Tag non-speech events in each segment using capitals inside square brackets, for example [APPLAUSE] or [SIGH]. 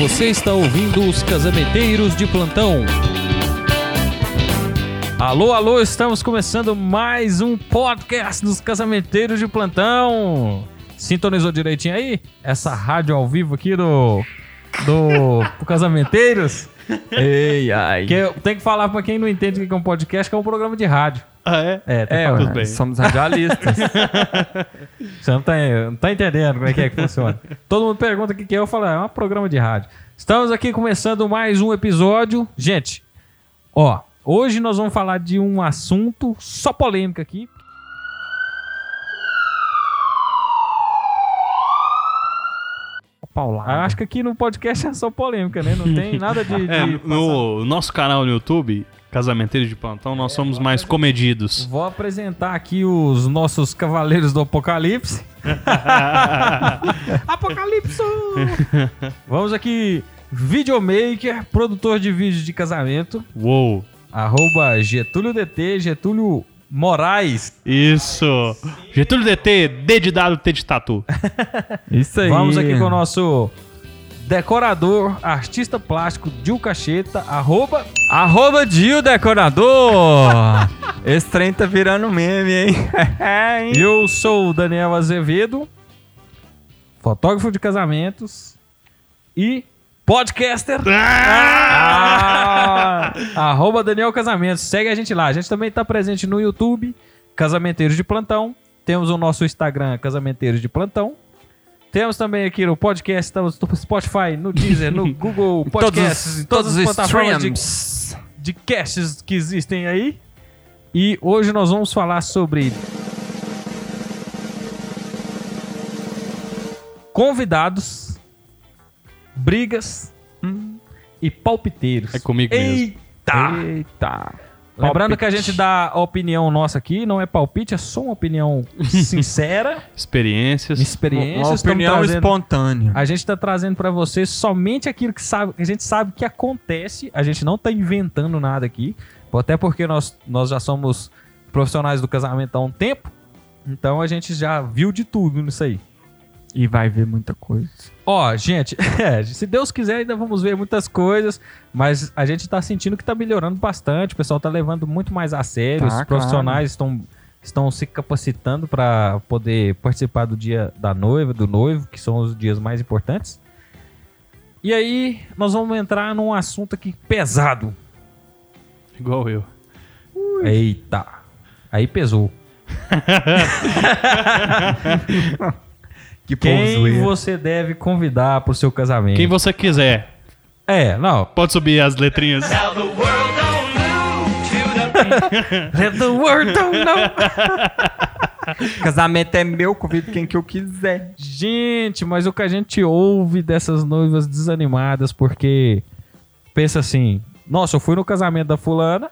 Você está ouvindo os Casamenteiros de Plantão. Alô, alô, estamos começando mais um podcast dos Casamenteiros de Plantão. Sintonizou direitinho aí? Essa rádio ao vivo aqui do. do, do Casamenteiros? Ei, ai. Que eu tenho que falar pra quem não entende o que é um podcast, que é um programa de rádio. Ah, é? É, tem É, tudo bem. somos radialistas. [LAUGHS] Você não tá, não tá entendendo como é que é que funciona. Todo mundo pergunta o que que é, eu falo, é um programa de rádio. Estamos aqui começando mais um episódio. Gente, ó, hoje nós vamos falar de um assunto só polêmica aqui. Paulada. Eu acho que aqui no podcast é só polêmica, né? Não tem nada de. [LAUGHS] de É, no nosso canal no YouTube, Casamenteiro de Plantão, nós somos mais comedidos. Vou apresentar aqui os nossos cavaleiros do Apocalipse. [LAUGHS] Apocalipse! Vamos aqui, videomaker, produtor de vídeos de casamento, Uou! arroba Getúlio DT, Getúlio Moraes. Isso! Getúlio DT, D de dado, T de tatu. [LAUGHS] Isso aí. Vamos aqui com o nosso decorador, artista plástico, Dil Cacheta, arroba... Arroba Dio Decorador. [LAUGHS] Esse trem tá virando meme, hein? [LAUGHS] Hein? Eu sou o Daniel Azevedo, fotógrafo de casamentos e podcaster. Ah! Arroba Daniel Casamentos. Segue a gente lá. A gente também está presente no YouTube, Casamenteiros de Plantão. Temos o nosso Instagram, Casamenteiros de Plantão. Temos também aqui no podcast, estamos no Spotify, no Deezer, no [LAUGHS] Google Podcasts, em todas as plataformas de, streams. de casts que existem aí. E hoje nós vamos falar sobre convidados, brigas e palpiteiros. É comigo mesmo. Eita! Eita. Lembrando que a gente dá a opinião nossa aqui, não é palpite, é só uma opinião [LAUGHS] sincera, Experiências. experiência. Uma opinião trazendo- espontânea. A gente está trazendo para vocês somente aquilo que, sabe, que a gente sabe que acontece. A gente não tá inventando nada aqui. Até porque nós, nós já somos profissionais do casamento há um tempo. Então a gente já viu de tudo nisso aí. E vai ver muita coisa. Ó, gente, [LAUGHS] é, se Deus quiser, ainda vamos ver muitas coisas, mas a gente tá sentindo que tá melhorando bastante, o pessoal tá levando muito mais a sério, Tá, os profissionais estão, estão se capacitando para poder participar do dia da noiva, do noivo, que são os dias mais importantes. E aí, nós vamos entrar num assunto aqui pesado. Igual eu. Eita, aí pesou. [LAUGHS] Que Quem você deve convidar pro seu casamento? Quem você quiser. É, não, Pode subir as letrinhas. Let the world don't know. [LAUGHS] [LAUGHS] Casamento é meu, convido quem que eu quiser. Gente, mas o que a gente ouve dessas noivas desanimadas, porque pensa assim: nossa, eu fui no casamento da fulana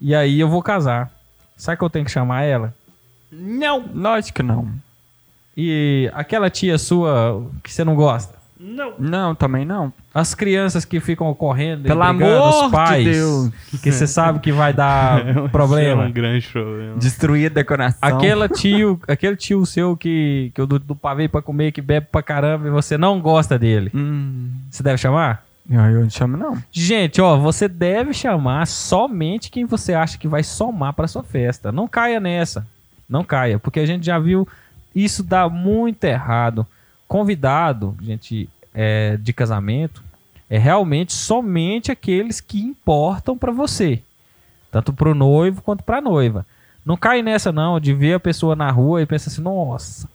e aí eu vou casar. Sabe que eu tenho que chamar ela? Não. Lógico que não. E aquela tia sua que você não gosta? Não, também não. As crianças que ficam correndo e Pelo brigando, amor os pais, de Deus. que você sabe que vai dar [LAUGHS] É problema. um grande problema. Destruir a decoração. Aquela [LAUGHS] tio, aquele tio seu que, que eu do, do pavê pra comer, que bebe pra caramba e você não gosta dele. Hum. Você deve chamar? Não, eu não chamo, não. Gente, ó, você deve chamar somente quem você acha que vai somar pra sua festa. Não caia nessa. Não caia, porque a gente já viu isso dá muito errado. Convidado, gente, é, de casamento, é realmente somente aqueles que importam pra você. Tanto pro noivo quanto pra noiva. Não cai nessa não, de ver a pessoa na rua e pensar assim, nossa,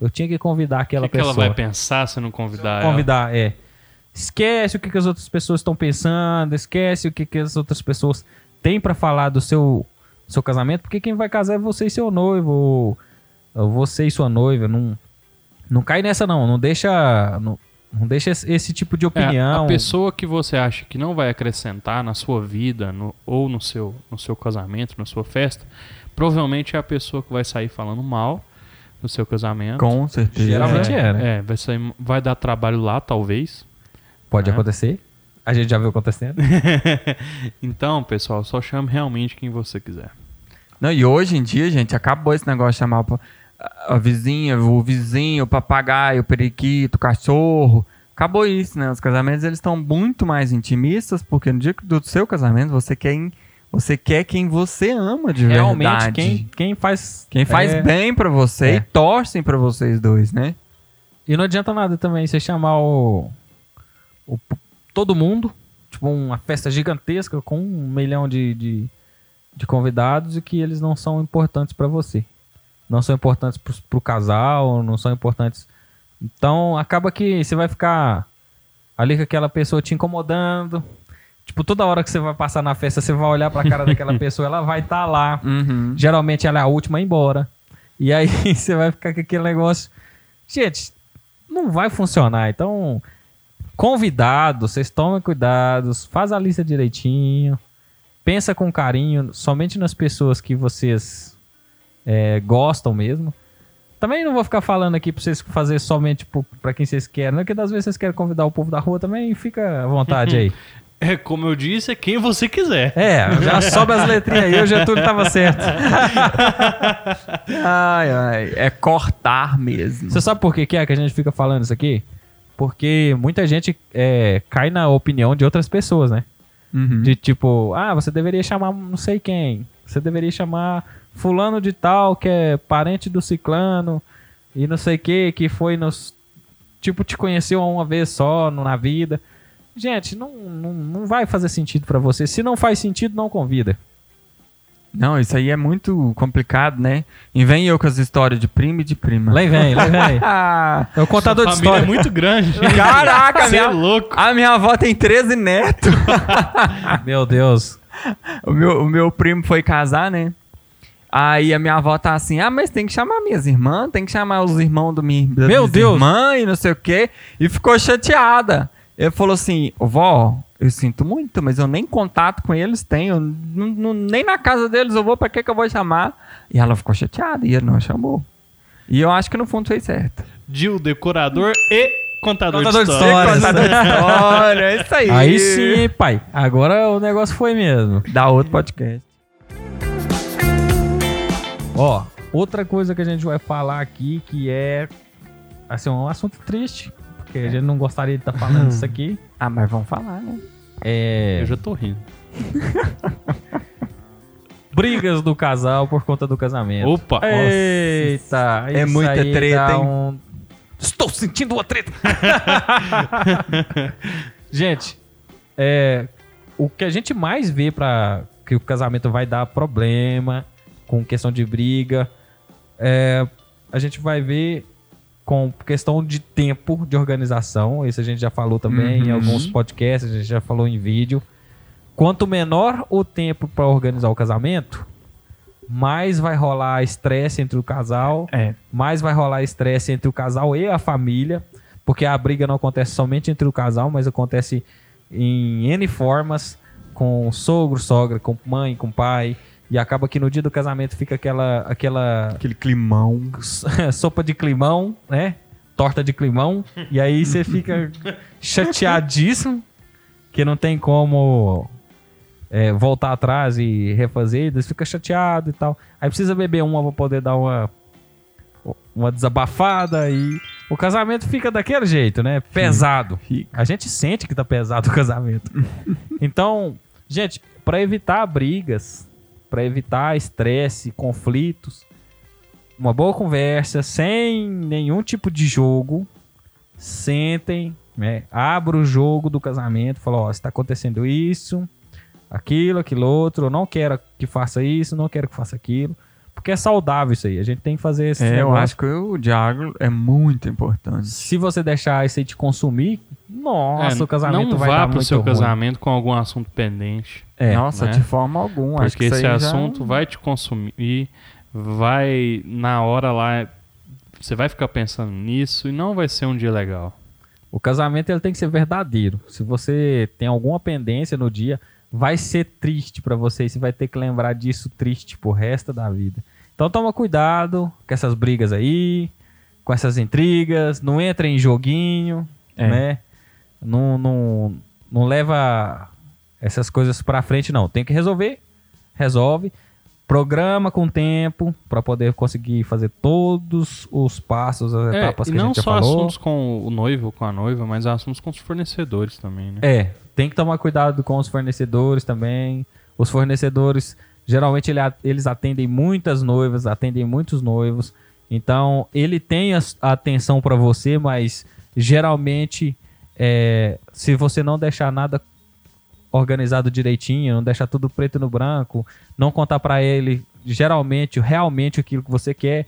eu tinha que convidar O aquela que, que ela pessoa vai pensar se não convidar convidar, é. Esquece o que, que as outras pessoas estão pensando, esquece o que, que as outras pessoas têm pra falar do seu, seu casamento, porque quem vai casar é você e seu noivo, você e sua noiva. Não, não cai nessa, não. Não deixa. Não, não deixa esse, tipo de É, opinião. a pessoa que você acha que não vai acrescentar na sua vida no- ou no seu, no seu casamento, na sua festa, provavelmente é a pessoa que vai sair falando mal no seu casamento. Com certeza. Geralmente é, né? É, vai, sair, vai dar trabalho lá, talvez. Pode É. acontecer. A gente já viu acontecendo. [LAUGHS] então, pessoal, só chame realmente quem você quiser. Não, e hoje em dia, gente, acabou esse negócio de chamar a, vizinha, o vizinho, o papagaio, o periquito, o cachorro. acabou isso, né? Os casamentos eles estão muito mais intimistas, porque no dia do seu casamento você quer, em- você quer quem você ama de Realmente, verdade. quem, quem faz. Quem faz é, bem pra você É. e torcem pra vocês dois, né? E não adianta nada também você chamar o, o- todo mundo, tipo uma festa gigantesca com um milhão de, de, de convidados e que eles não são importantes pra você. Não são importantes pro, pro casal, não são importantes. Então acaba que você vai ficar ali com aquela pessoa te incomodando. Tipo, toda hora que você vai passar na festa, você vai olhar pra cara daquela [LAUGHS] pessoa, ela vai estar lá. Uhum. Geralmente ela é a última a ir embora. E aí [LAUGHS] você vai ficar com aquele negócio. Gente, não vai funcionar. Então, convidados, vocês tomem cuidados, faz a lista direitinho, pensa com carinho somente nas pessoas que vocês é, gostam mesmo. Também não vou ficar falando aqui pra vocês fazer somente pra quem vocês querem, né? Porque das vezes vocês querem convidar o povo da rua também, fica à vontade aí. [LAUGHS] É como eu disse, é quem você quiser. É, já [LAUGHS] sobe as letrinhas aí, o Getúlio tava certo. [LAUGHS] Ai, ai. É cortar mesmo. Você sabe por que, que é que a gente fica falando isso aqui? Porque muita gente é, cai na opinião de outras pessoas, né? Uhum. De tipo, ah, você deveria chamar não sei quem. Você deveria chamar fulano de tal, que é parente do ciclano, e não sei que, que foi nos. Tipo, te conheceu uma vez só no- na vida. Gente, não, não, não vai fazer sentido pra você. Se não faz sentido, não convida. Não, isso aí é muito complicado, né? E vem eu com as histórias de prima e de prima. Lá vem, lá vem. [LAUGHS] É o contador de Família história. é muito grande. [LAUGHS] Caraca, Você é minha, louco. a minha avó tem 13 netos. [LAUGHS] Meu Deus. O meu, o meu primo foi casar, né? Aí a minha avó tá assim, ah, mas tem que chamar minhas irmãs, tem que chamar os irmãos do minha, das Meu Deus! irmãs e não sei o quê. E ficou chateada. Ele falou assim, vó, eu sinto muito, mas eu nem contato com eles tenho. não- não- nem na casa deles eu vou, pra que que eu vou chamar? E ela ficou chateada e ele não chamou. E eu acho que no fundo fez certo. Gil, decorador e contador, Contador de de história. história. Contador de história, é isso aí. Aí sim, pai. Agora o negócio foi mesmo. Dá outro podcast. Ó, outra coisa que a gente vai falar aqui que é assim, um assunto triste, porque a gente não gostaria de estar falando isso aqui. [LAUGHS] Ah, mas vamos falar, né? É Eu já tô rindo. [LAUGHS] brigas do casal por conta do casamento. Opa! Eita, É isso muita aí treta, dá hein? um- Estou sentindo uma treta. [LAUGHS] gente, é, o que a gente mais vê para que o casamento vai dar problema com questão de briga, é, a gente vai ver com questão de tempo de organização. Isso a gente já falou também em Uhum. alguns podcasts, a gente já falou em vídeo. Quanto menor o tempo para organizar o casamento, mais vai rolar estresse entre o casal, É. mais vai rolar estresse entre o casal e a família, porque a briga não acontece somente entre o casal, mas acontece em N formas, com sogro, sogra, com mãe, com pai, e acaba que no dia do casamento fica aquela aquela Aquele climão. [LAUGHS] sopa de climão, né? Torta de climão, e aí você fica chateadíssimo, que não tem como é, voltar atrás e refazer, você fica chateado e tal. Aí precisa beber uma pra poder dar uma, uma desabafada e o casamento fica daquele jeito, né? Pesado. A gente sente que tá pesado o casamento. [LAUGHS] então, gente, pra evitar brigas, pra evitar estresse, conflitos, uma boa conversa, sem nenhum tipo de jogo, sentem, né? Abra o jogo do casamento, fala, ó, está acontecendo isso, aquilo, aquilo outro, eu não quero que faça isso, não quero que faça aquilo, porque é saudável isso aí. A gente tem que fazer esse É, eu negócio. acho que o diálogo é muito importante. Se você deixar isso aí te consumir, nossa, É, o casamento não vai vá dar pro muito seu ruim. casamento com algum assunto pendente. É, Nossa, né? de forma alguma. Porque esse aí já- assunto vai te consumir, vai na hora lá, você vai ficar pensando nisso e não vai ser um dia legal. O casamento ele tem que ser verdadeiro. Se você tem alguma pendência no dia, vai ser triste pra você e você vai ter que lembrar disso triste pro resto da vida. Então toma cuidado com essas brigas aí, com essas intrigas, não entra em joguinho, É. né? Não, não, não leva essas coisas pra frente não. Tem que resolver, resolve. programa com tempo pra poder conseguir fazer todos os passos, as É, etapas que a não gente já só falou. assuntos com o noivo, com a noiva, mas assuntos com os fornecedores também, né? É, tem que tomar cuidado com os fornecedores também. Os fornecedores, geralmente ele eles atendem muitas noivas, atendem muitos noivos. Então, ele tem a atenção para você, mas geralmente, é, se você não deixar nada organizado direitinho, não deixar tudo preto no branco, não contar para ele geralmente, realmente aquilo que você quer,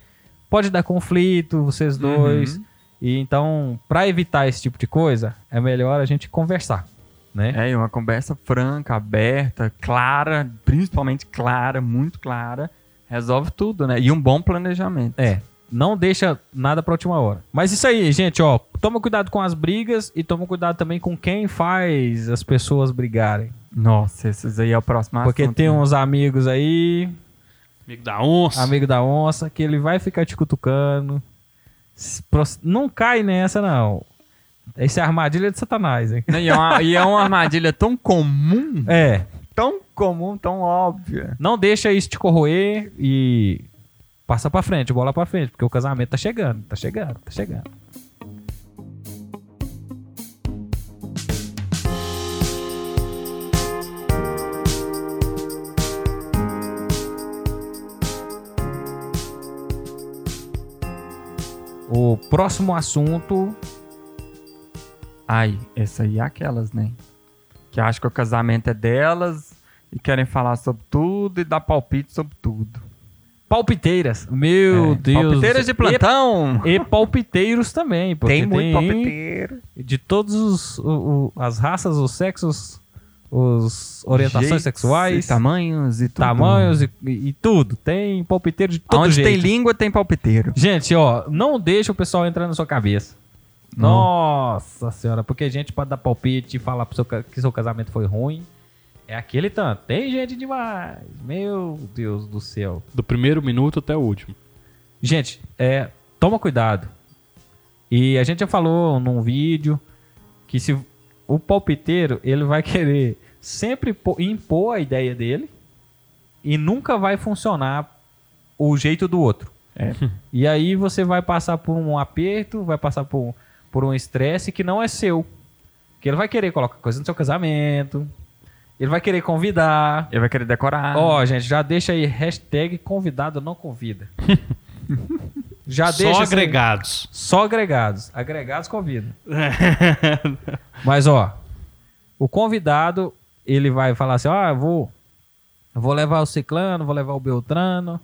pode dar conflito, vocês dois. E então, para evitar esse tipo de coisa, é melhor a gente conversar, né? É, uma conversa franca, aberta, clara, principalmente clara, muito clara, resolve tudo, né? E um bom planejamento. É, não deixa nada pra última hora. Mas isso aí, gente, ó, toma cuidado com as brigas e toma cuidado também com quem faz as pessoas brigarem. Nossa, esses aí é o próximo Porque assunto, tem né? uns amigos aí, Amigo da onça. amigo da onça, que ele vai ficar te cutucando. Não cai nessa, não. Essa é a armadilha de Satanás, hein? E é, uma, e é uma armadilha tão comum, É, tão comum, tão óbvia. não deixa isso te corroer e passa pra frente, bola pra frente, porque o casamento tá chegando, tá chegando, tá chegando. O próximo assunto Ai, essa aí é aquelas, né? Que acham que o casamento é delas e querem falar sobre tudo e dar palpite sobre tudo. Palpiteiras. Meu É, Deus. Palpiteiras de plantão. E, e palpiteiros também, porque Tem muito tem palpiteiro. de todas as raças, os sexos, os orientações Jeitos sexuais, e tamanhos e tudo. tamanhos e, e tudo. Tem palpiteiro de todo Onde jeito. tem língua, tem palpiteiro. Gente, ó, não deixa o pessoal entrar na sua cabeça. Não. Nossa senhora, porque gente pode dar palpite e falar pro seu que seu casamento foi ruim. É aquele tanto. Tem gente demais. Meu Deus do céu. Do primeiro minuto até o último. Gente, é, toma cuidado. E a gente já falou num vídeo que se o palpiteiro ele vai [LAUGHS] querer sempre po- impor a ideia dele e nunca vai funcionar o jeito do outro. É. [LAUGHS] E aí você vai passar por um aperto, vai passar por, por um estresse que não é seu. Que ele vai querer colocar coisa no seu casamento. Ele vai querer convidar. Ele vai querer decorar. Ó, gente, já deixa aí hashtag convidado não convida. [LAUGHS] já Só deixa esse- agregados. Só agregados. Agregados convidam. [LAUGHS] Mas, ó, o convidado, ele vai falar assim, ó, eu vou, eu vou levar o ciclano, vou levar o beltrano.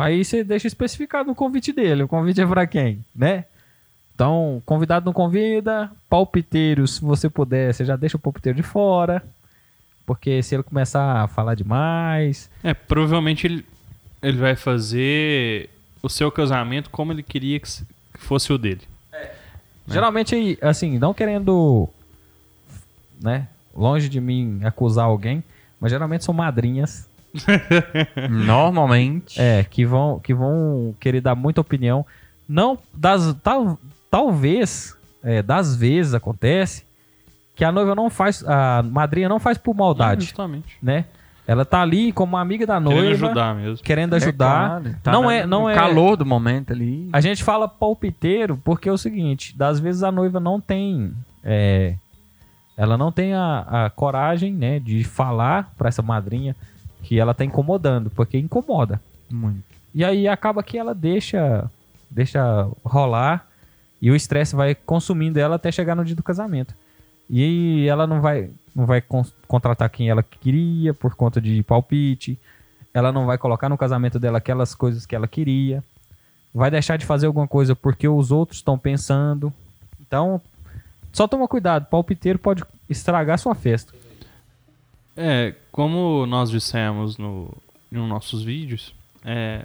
Aí você deixa especificado no convite dele. O convite é pra quem, né? Então, convidado não convida. Palpiteiro, se você puder, você já deixa o palpiteiro de fora. Porque se ele começar a falar demais... É, provavelmente ele, ele vai fazer o seu casamento como ele queria que se- que fosse o dele. Geralmente, assim, não querendo, né, longe de mim acusar alguém, mas geralmente são madrinhas, [LAUGHS] Normalmente. é, que vão, que vão querer dar muita opinião. Não, das, tal, talvez, é, das vezes acontece que a noiva não faz, a madrinha não faz por É, maldade, justamente. né? Ela tá ali como amiga da noiva, Querendo ajudar mesmo. querendo ajudar. claro, tá não na- é, não no é. calor do momento ali. A gente fala palpiteiro porque é o seguinte, das vezes a noiva não tem, é, ela não tem a, a coragem, né, de falar pra essa madrinha que ela tá incomodando, porque incomoda. Muito. E aí acaba que ela deixa, deixa rolar e o estresse vai consumindo ela até chegar no dia do casamento. E ela não vai, não vai con- contratar quem ela queria por conta de palpite. Ela não vai colocar no casamento dela aquelas coisas que ela queria. Vai deixar de fazer alguma coisa porque os outros estão pensando. Então, só toma cuidado. Palpiteiro pode estragar sua festa. É, como nós dissemos no, um nossos vídeos, é,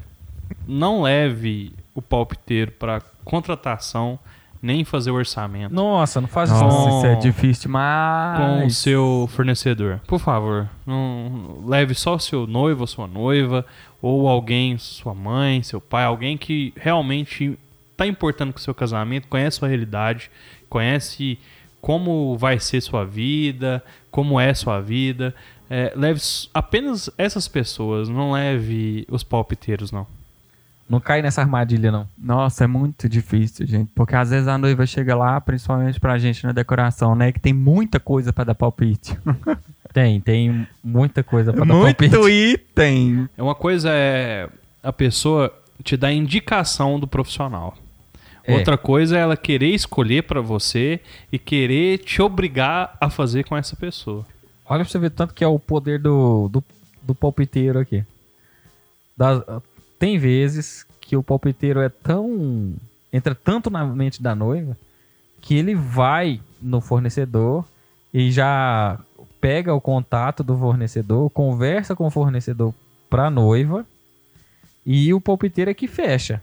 não leve o palpiteiro para contratação nem fazer o orçamento Nossa, não faz isso. Nossa, não. isso é difícil com o demais. seu fornecedor. Por favor, não leve só o seu noivo ou sua noiva, ou alguém, sua mãe, seu pai, alguém que realmente está importando com o seu casamento, conhece sua realidade, conhece como vai ser sua vida, como é sua vida. É, leve apenas essas pessoas, não leve os palpiteiros, não. Não cai nessa armadilha, não. Nossa, é muito difícil, gente. Porque às vezes a noiva chega lá, principalmente pra gente na decoração, né? Que tem muita coisa pra dar palpite. [LAUGHS] Tem, tem muita coisa pra dar palpite. Muito item. É Uma coisa é a pessoa te dar indicação do profissional. É. Outra coisa é ela querer escolher pra você e querer te obrigar a fazer com essa pessoa. Olha pra você ver tanto que é o poder do, do, do palpiteiro aqui. Das- tem vezes que o palpiteiro é tão. entra tanto na mente da noiva que ele vai no fornecedor e já pega o contato do fornecedor, conversa com o fornecedor pra noiva e o palpiteiro é que fecha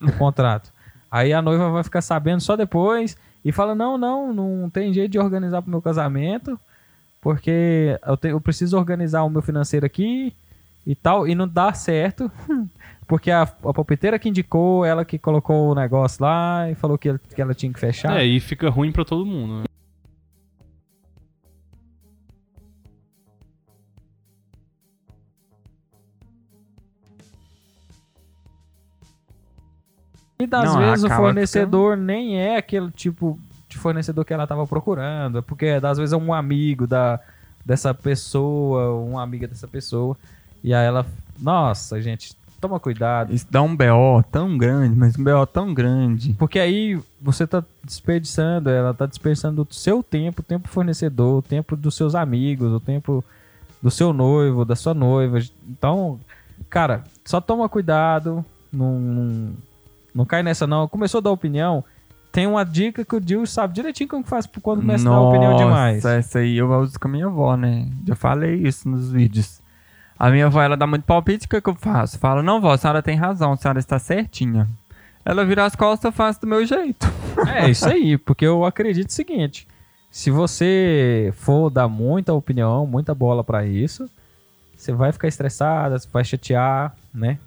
o [LAUGHS] contrato. Aí a noiva vai ficar sabendo só depois e fala: Não, não, não tem jeito de organizar pro meu casamento porque eu, te- eu preciso organizar o meu financeiro aqui e tal, e não dá certo, [LAUGHS] porque a, a palpiteira que indicou, ela que colocou o negócio lá e falou que, ele- que ela tinha que fechar. É, e fica ruim pra todo mundo. Né? E das Não, vezes o fornecedor nem é aquele tipo de fornecedor que ela estava procurando, porque das vezes é um amigo da, dessa pessoa, uma amiga dessa pessoa, e aí ela, nossa, gente, toma cuidado, Isso dá um BO tão grande, mas um BO tão grande. Porque aí você tá desperdiçando, ela tá desperdiçando o seu tempo, o tempo fornecedor, o tempo dos seus amigos, o tempo do seu noivo, da sua noiva. Então, cara, só toma cuidado, não, não, não cai nessa não. Começou a dar opinião, tem uma dica que o Dil sabe direitinho como que faz quando começa a dar opinião demais. Nossa, essa aí eu uso com a minha avó, né? Já falei isso nos vídeos. A minha avó, ela dá muito palpite, o que, que eu faço? Falo, não, vó, a senhora tem razão, a senhora está certinha. Ela vira as costas, eu faço do meu jeito. [LAUGHS] É isso aí, porque eu acredito o seguinte: se você for dar muita opinião, muita bola pra isso, você vai ficar estressada, você vai chatear, né?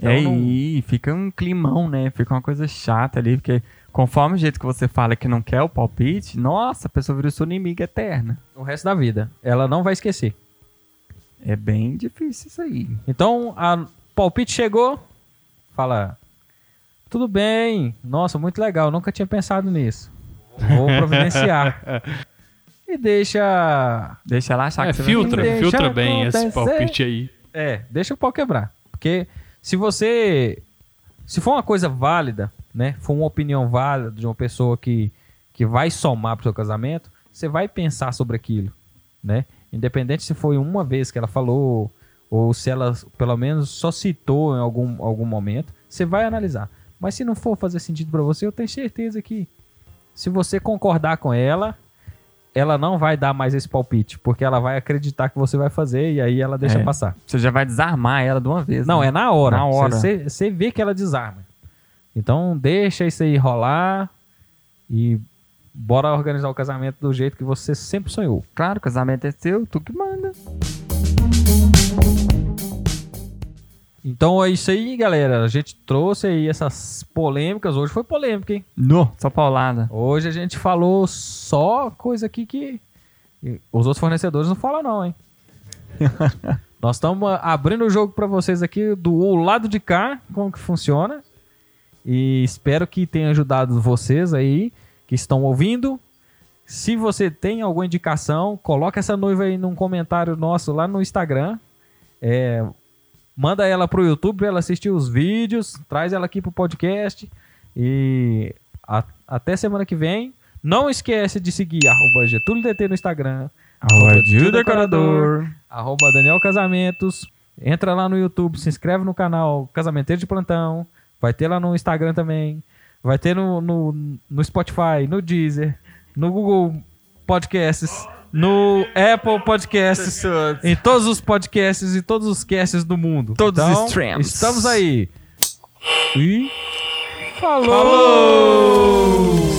e aí, fica um climão, né? Fica uma coisa chata ali, porque conforme o jeito que você fala que não quer o palpite, nossa, a pessoa vira sua inimiga eterna. o resto da vida, ela não vai esquecer. É bem difícil isso aí. Então, a palpite chegou, fala: tudo bem, nossa, muito legal, nunca tinha pensado nisso. Vou providenciar. [LAUGHS] e deixa Deixa ela achar É, que você filtra, deixa filtra bem esse palpite aí. É, deixa o pau quebrar. Porque se você. Se for uma coisa válida, né? For uma opinião válida de uma pessoa que, que vai somar pro seu casamento, você vai pensar sobre aquilo, né? Independente se foi uma vez que ela falou, ou se ela pelo menos só citou em algum, algum momento, você vai analisar. Mas se não for fazer sentido pra você, eu tenho certeza que se você concordar com ela, ela não vai dar mais esse palpite, porque ela vai acreditar que você vai fazer e aí ela deixa É. passar. Você já vai desarmar ela de uma vez. Não, né? é na hora. Na hora. Você, você vê que ela desarma. Então deixa isso aí rolar e bora organizar o casamento do jeito que você sempre sonhou. Claro, o casamento é seu, tu que manda. Então é isso aí, galera. A gente trouxe aí essas polêmicas. Hoje foi polêmica, hein? No, só paulada. Hoje a gente falou só coisa aqui que os outros fornecedores não falam não, hein? [LAUGHS] Nós estamos abrindo o jogo para vocês aqui do lado de cá, como que funciona. E espero que tenha ajudado vocês aí que estão ouvindo. Se você tem alguma indicação, coloca essa noiva aí num comentário nosso lá no Instagram. É, manda ela pro YouTube pra ela assistir os vídeos, traz ela aqui pro podcast. E a- até semana que vem. Não esquece de seguir arroba Getúlio DT no Instagram, Arroba. Decorador. arroba Daniel Casamentos. Entra lá no YouTube, se inscreve no canal Casamenteiro de Plantão. Vai ter lá no Instagram também. Vai ter no, no, no Spotify, no Deezer, no Google Podcasts, no Apple Podcasts, em todos os podcasts e todos os casts do mundo. Todos os Então, streams. Estamos aí. E falou! Falou!